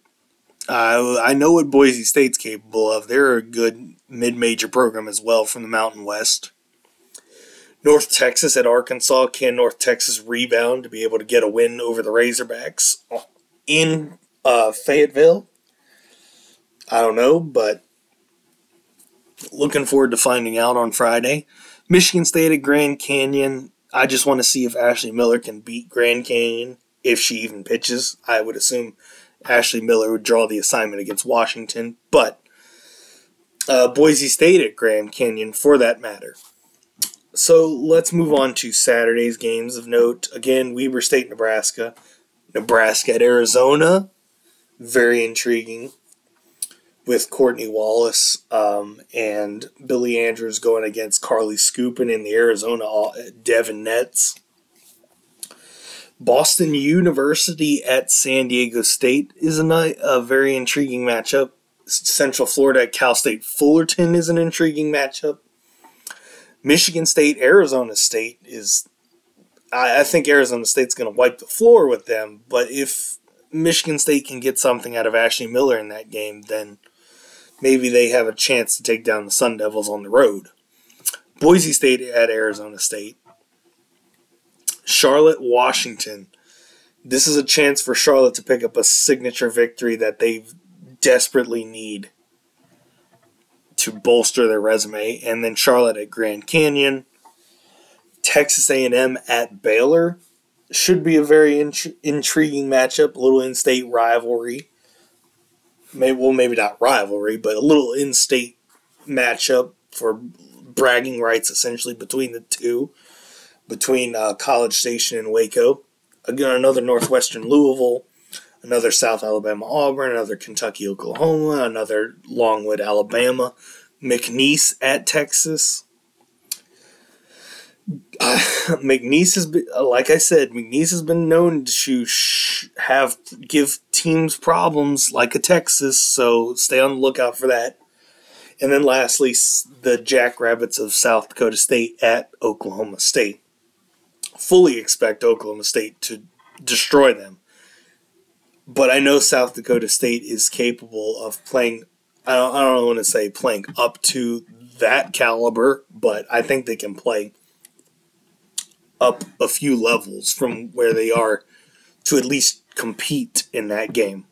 Uh, I know what Boise State's capable of. They're a good mid major program as well from the Mountain West. North Texas at Arkansas. Can North Texas rebound to be able to get a win over the Razorbacks in uh, Fayetteville? I don't know, but looking forward to finding out on Friday. Michigan State at Grand Canyon. I just want to see if Ashley Miller can beat Grand Canyon if she even pitches. I would assume Ashley Miller would draw the assignment against Washington, but uh, Boise State at Grand Canyon for that matter. So let's move on to Saturday's games of note. Again, Weber State, Nebraska. Nebraska at Arizona. Very intriguing with Courtney Wallace um, and Billie Andrews going against Carly Scupin in the Arizona Devyn Netz. Boston University at San Diego State is a, a very intriguing matchup. Central Florida at Cal State Fullerton is an intriguing matchup. Michigan State, Arizona State is. I, I think Arizona State's going to wipe the floor with them, but if Michigan State can get something out of Ashley Miller in that game, then maybe they have a chance to take down the Sun Devils on the road. Boise State at Arizona State. Charlotte, Washington. This is a chance for Charlotte to pick up a signature victory that they desperately need to bolster their resume. And then Charlotte at Grand Canyon. Texas A&M at Baylor should be a very int- intriguing matchup, a little in-state rivalry maybe well maybe not rivalry, but a little in-state matchup for bragging rights essentially between the two, between uh, College Station and Waco. Again, another Northwestern Louisville, another South Alabama Auburn, another Kentucky Oklahoma, another Longwood Alabama, McNeese at Texas. Uh, McNeese has been, like I said, McNeese has been known to sh- have give teams problems like a Texas, so stay on the lookout for that. And then lastly, the Jackrabbits of South Dakota State at Oklahoma State. Fully expect Oklahoma State to destroy them. But I know South Dakota State is capable of playing, I don't, I don't want to say playing up to that caliber, but I think they can play up a few levels from where they are to at least compete in that game.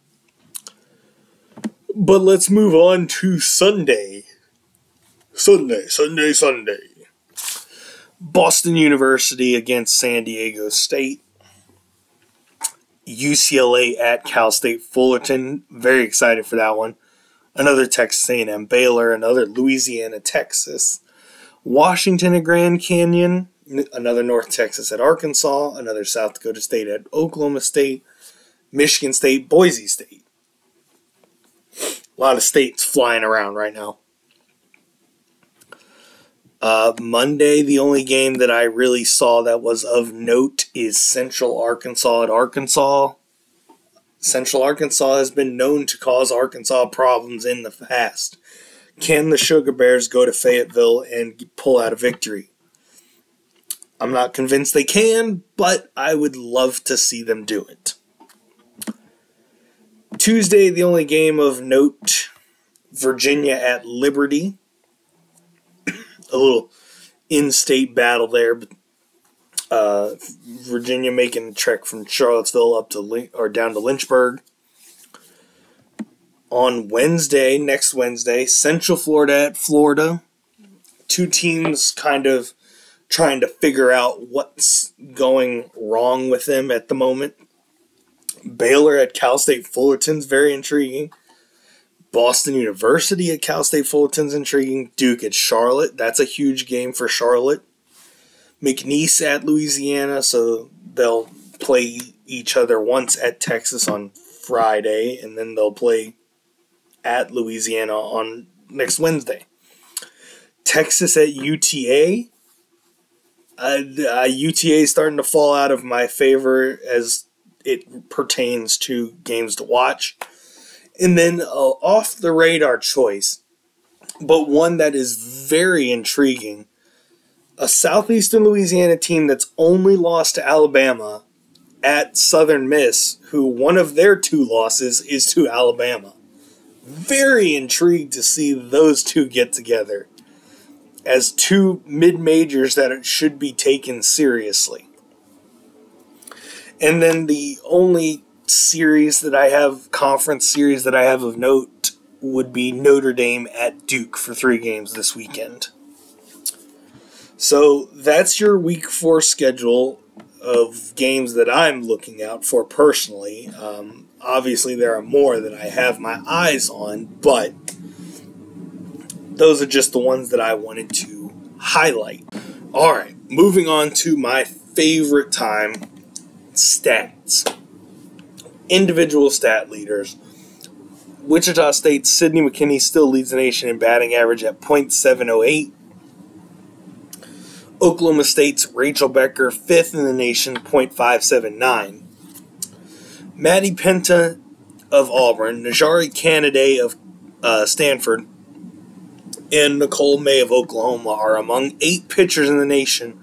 But let's move on to Sunday. Sunday, Sunday, Sunday. Boston University against San Diego State. UCLA at Cal State Fullerton. Very excited for that one. Another Texas A&M Baylor. Another Louisiana Texas. Washington at Grand Canyon. Another North Texas at Arkansas. Another South Dakota State at Oklahoma State. Michigan State, Boise State. A lot of states flying around right now. Uh, Monday, the only game that I really saw that was of note is Central Arkansas at Arkansas. Central Arkansas has been known to cause Arkansas problems in the past. Can the Sugar Bears go to Fayetteville and pull out a victory? I'm not convinced they can, but I would love to see them do it. Tuesday, the only game of note Virginia at Liberty. A little in state battle there. Uh, Virginia making the trek from Charlottesville up to or down to Lynchburg. On Wednesday, next Wednesday, Central Florida at Florida. Two teams kind of trying to figure out what's going wrong with them at the moment. Baylor at Cal State Fullerton's very intriguing. Boston University at Cal State Fullerton's intriguing. Duke at Charlotte, that's a huge game for Charlotte. McNeese at Louisiana, so they'll play each other once at Texas on Friday, and then they'll play at Louisiana on next Wednesday. Texas at UTA. Uh, uh, UTA is starting to fall out of my favor as it pertains to games to watch. And then uh, off the radar choice, but one that is very intriguing a southeastern Louisiana team that's only lost to Alabama at Southern Miss, who one of their two losses is to Alabama. Very intrigued to see those two get together as two mid majors that it should be taken seriously. And then the only series that I have, conference series that I have of note, would be Notre Dame at Duke for three games this weekend. So that's your week four schedule of games that I'm looking out for personally. Um, obviously, there are more that I have my eyes on, but those are just the ones that I wanted to highlight. All right, moving on to my favorite time stats. Individual stat leaders. Wichita State's Sydney McKinney still leads the nation in batting average at .708. Oklahoma State's Rachel Becker, fifth in the nation, .579. Maddie Penta of Auburn, Najari Canady of uh, Stanford, and Nicole May of Oklahoma are among eight pitchers in the nation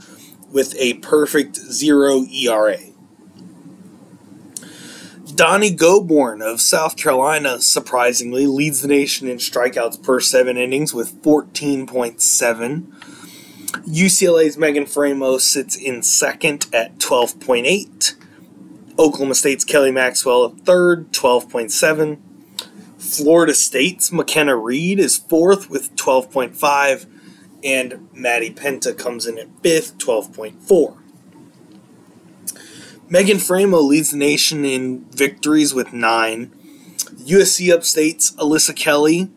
with a perfect zero ERA. Donnie Gobourne of South Carolina, surprisingly, leads the nation in strikeouts per seven innings with 14.7. UCLA's Megan Faraimo sits in second at 12.8. Oklahoma State's Kelly Maxwell at third, 12.7. Florida State's McKenna Reed is fourth with 12.5. And Maddie Penta comes in at fifth, 12.4. Megan Faraimo leads the nation in victories with nine. USC upstates Alyssa Kelly,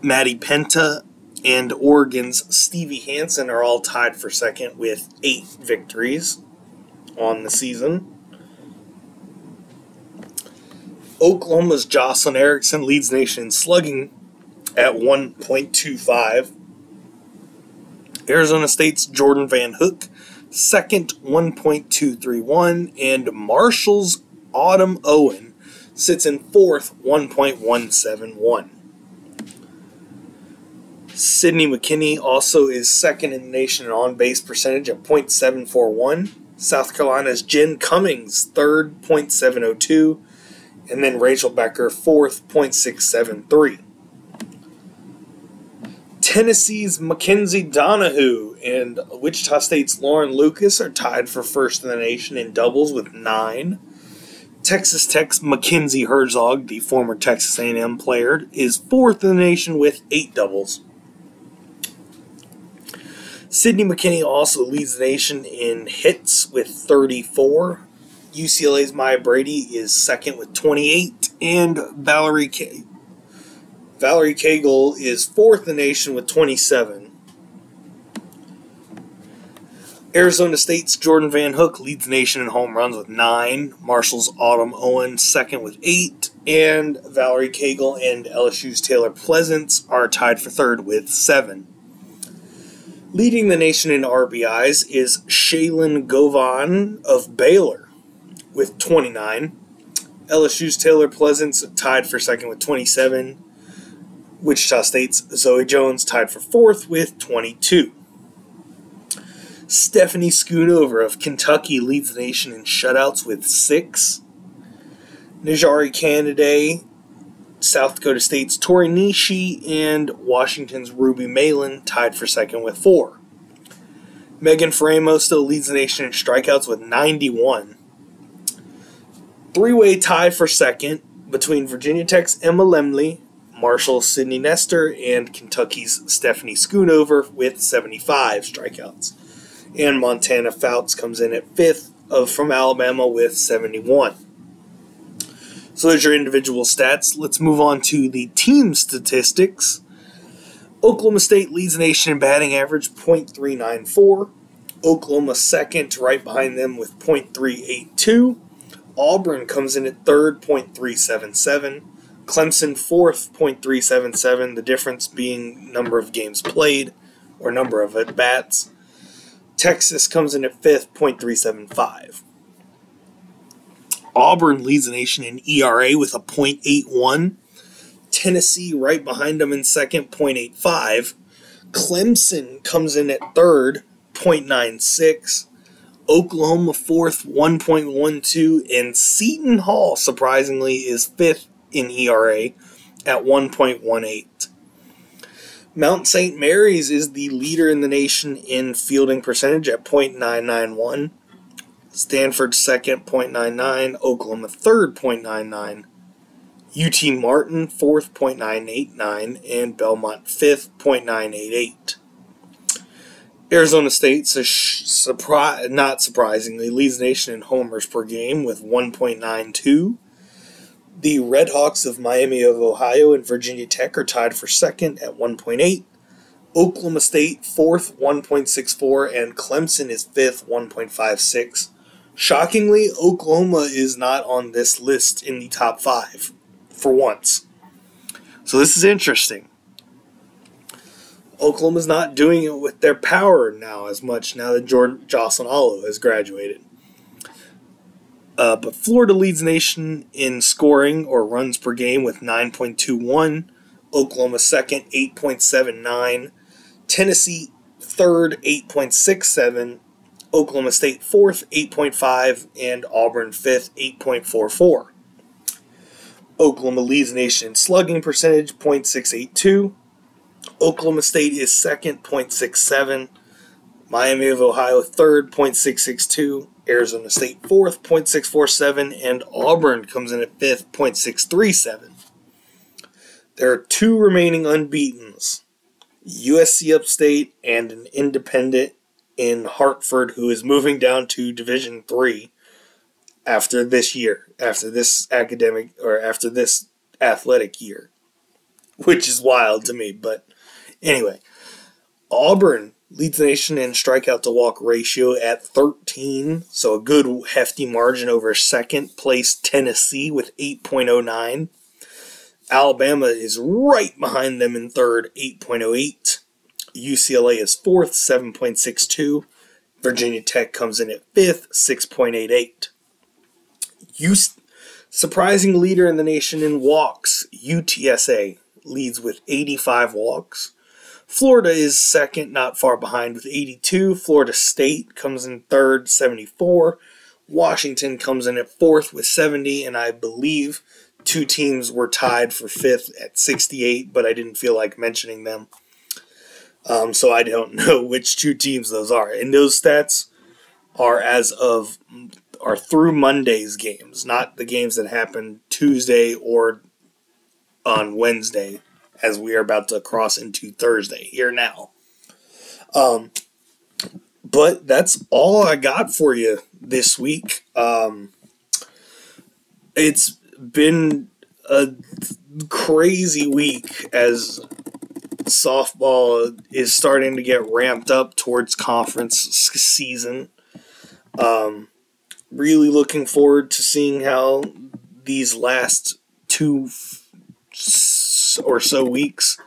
Maddie Penta, and Oregon's Stevie Hansen are all tied for second with eight victories on the season. Oklahoma's Jocelyn Erickson leads the nation in slugging at 1.25. Arizona State's Jordan Van Hook, second, 1.231. And Marshall's Autumn Owen sits in fourth, 1.171. Sydney McKinney also is second in the nation in on base percentage at .741. South Carolina's Jen Cummings, third, .702. And then Rachel Becker, fourth, .673. Tennessee's Mackenzie Donahue and Wichita State's Lauren Lucas are tied for first in the nation in doubles with nine. Texas Tech's Mackenzie Herzog, the former Texas A&M player, is fourth in the nation with eight doubles. Sydney McKinney also leads the nation in hits with 34. UCLA's Maya Brady is second with 28, and Valerie K- Valerie Cagle is fourth in the nation with 27. Arizona State's Jordan Van Hook leads the nation in home runs with nine. Marshall's Autumn Owen second with eight, and Valerie Cagle and LSU's Taylor Pleasants are tied for third with seven. Leading the nation in RBIs is Shaylin Govan of Baylor with 29. LSU's Taylor Pleasants tied for second with 27. Wichita State's Zoe Jones tied for fourth with 22. Stephanie Schoonover of Kentucky leads the nation in shutouts with six. Najari Canaday South Dakota State's Tori Nishi and Washington's Ruby Meylan tied for second with four. Megan Faraimo still leads the nation in strikeouts with 91. Three way tie for second between Virginia Tech's Emma Lemley, Marshall's Sydney Nestor, and Kentucky's Stephanie Schoonover with 75 strikeouts. And Montana Fouts comes in at fifth of from Alabama with 71. So there's your individual stats. Let's move on to the team statistics. Oklahoma State leads the nation in batting average .394. Oklahoma second, right behind them with .382. Auburn comes in at third, .377. Clemson fourth, .377. The difference being number of games played or number of at bats. Texas comes in at fifth, .375. Auburn leads the nation in ERA with a .81. Tennessee right behind them in second, .85. Clemson comes in at third, .96. Oklahoma fourth, 1.12. And Seton Hall, surprisingly, is fifth in ERA at 1.18. Mount St. Mary's is the leader in the nation in fielding percentage at .991. Stanford second, .99. Oklahoma third, .99. UT Martin fourth, .989. And Belmont fifth, .988. Arizona State, surpri- not surprisingly, leads the nation in homers per game with 1.92. The Redhawks of Miami of Ohio and Virginia Tech are tied for second at 1.8. Oklahoma State, fourth, 1.64, and Clemson is fifth, 1.56. Shockingly, Oklahoma is not on this list in the top five for once. So this is interesting. Oklahoma's not doing it with their power now as much now that Jordan Jocelyn Alo has graduated. Uh, but Florida leads nation in scoring or runs per game with 9.21. Oklahoma second, 8.79. Tennessee third, 8.67. Oklahoma State fourth, 8.5. And Auburn fifth, 8.44. Oklahoma leads nation in slugging percentage, .682. Oklahoma State is second, .67. Miami of Ohio third, .662. Arizona State fourth, .647. And Auburn comes in at fifth, .637. There are two remaining unbeatens. USC Upstate and an independent in Hartford who is moving down to Division 3 after this year, after this academic or after this athletic year, which is wild to me. But anyway, Auburn leads nation in strikeout to walk ratio at 13, so a good hefty margin over second place Tennessee with 8.09. Alabama is right behind them in third, 8.08. UCLA is fourth, 7.62. Virginia Tech comes in at fifth, 6.88. U- surprising leader in the nation in walks, UTSA leads with 85 walks. Florida is second, not far behind with 82. Florida State comes in third, 74. Washington comes in at fourth with 70, and I believe two teams were tied for fifth at 68, but I didn't feel like mentioning them. Um, so I don't know which two teams those are. And those stats are as of are through Monday's games, not the games that happened Tuesday or on Wednesday, as we are about to cross into Thursday here now. Um, but that's all I got for you this week. Um, it's been a crazy week as softball is starting to get ramped up towards conference season. Um, really looking forward to seeing how these last two or so weeks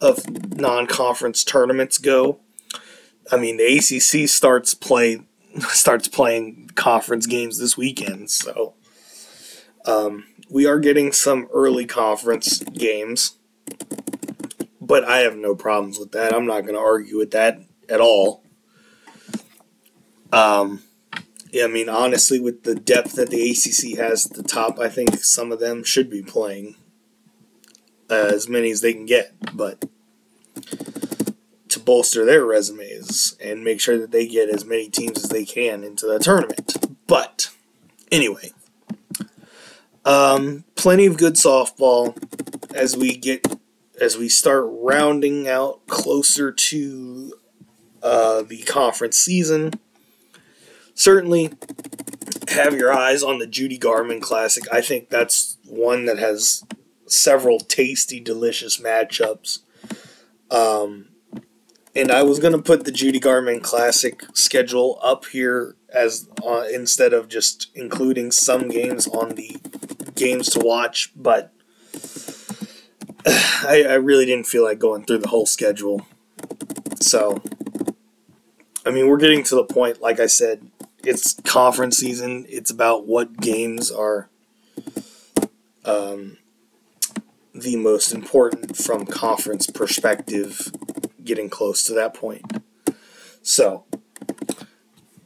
of non-conference tournaments go. I mean, the ACC starts play starts playing conference games this weekend, so um, we are getting some early conference games, but I have no problems with that. I'm not going to argue with that at all. Um, yeah, I mean, honestly, with the depth that the ACC has at the top, I think some of them should be playing uh, as many as they can get, but to bolster their resumes and make sure that they get as many teams as they can into the tournament. But anyway, um, plenty of good softball as we get as we start rounding out closer to uh, the conference season. Certainly, have your eyes on the Judy Garman Classic. I think that's one that has several tasty, delicious matchups. Um, and I was gonna put the Judy Garman Classic schedule up here as uh, instead of just including some games on the games to watch, but I, I really didn't feel like going through the whole schedule. So, I mean, we're getting to the point, like I said, it's conference season. It's about what games are um, the most important from conference perspective, getting close to that point. So,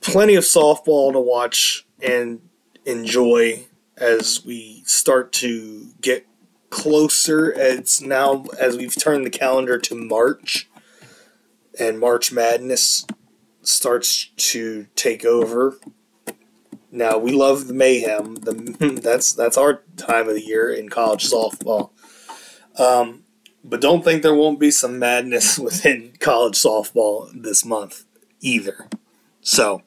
plenty of softball to watch and enjoy as we start to get closer. It's now as we've turned the calendar to March, and March Madness starts to take over. Now we love the mayhem. The that's that's our time of the year in college softball. Um, but don't think there won't be some madness within college softball this month either. So,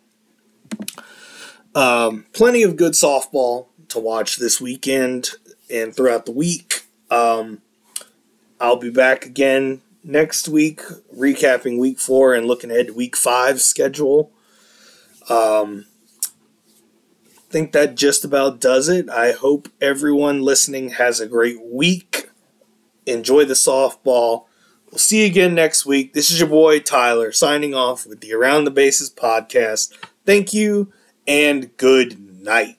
um, plenty of good softball to watch this weekend and throughout the week. Um, I'll be back again next week, recapping week four and looking ahead to week five schedule. Um, think that just about does it. I hope everyone listening has a great week. Enjoy the softball. We'll see you again next week. This is your boy Tyler signing off with the Around the Bases podcast. Thank you and good night.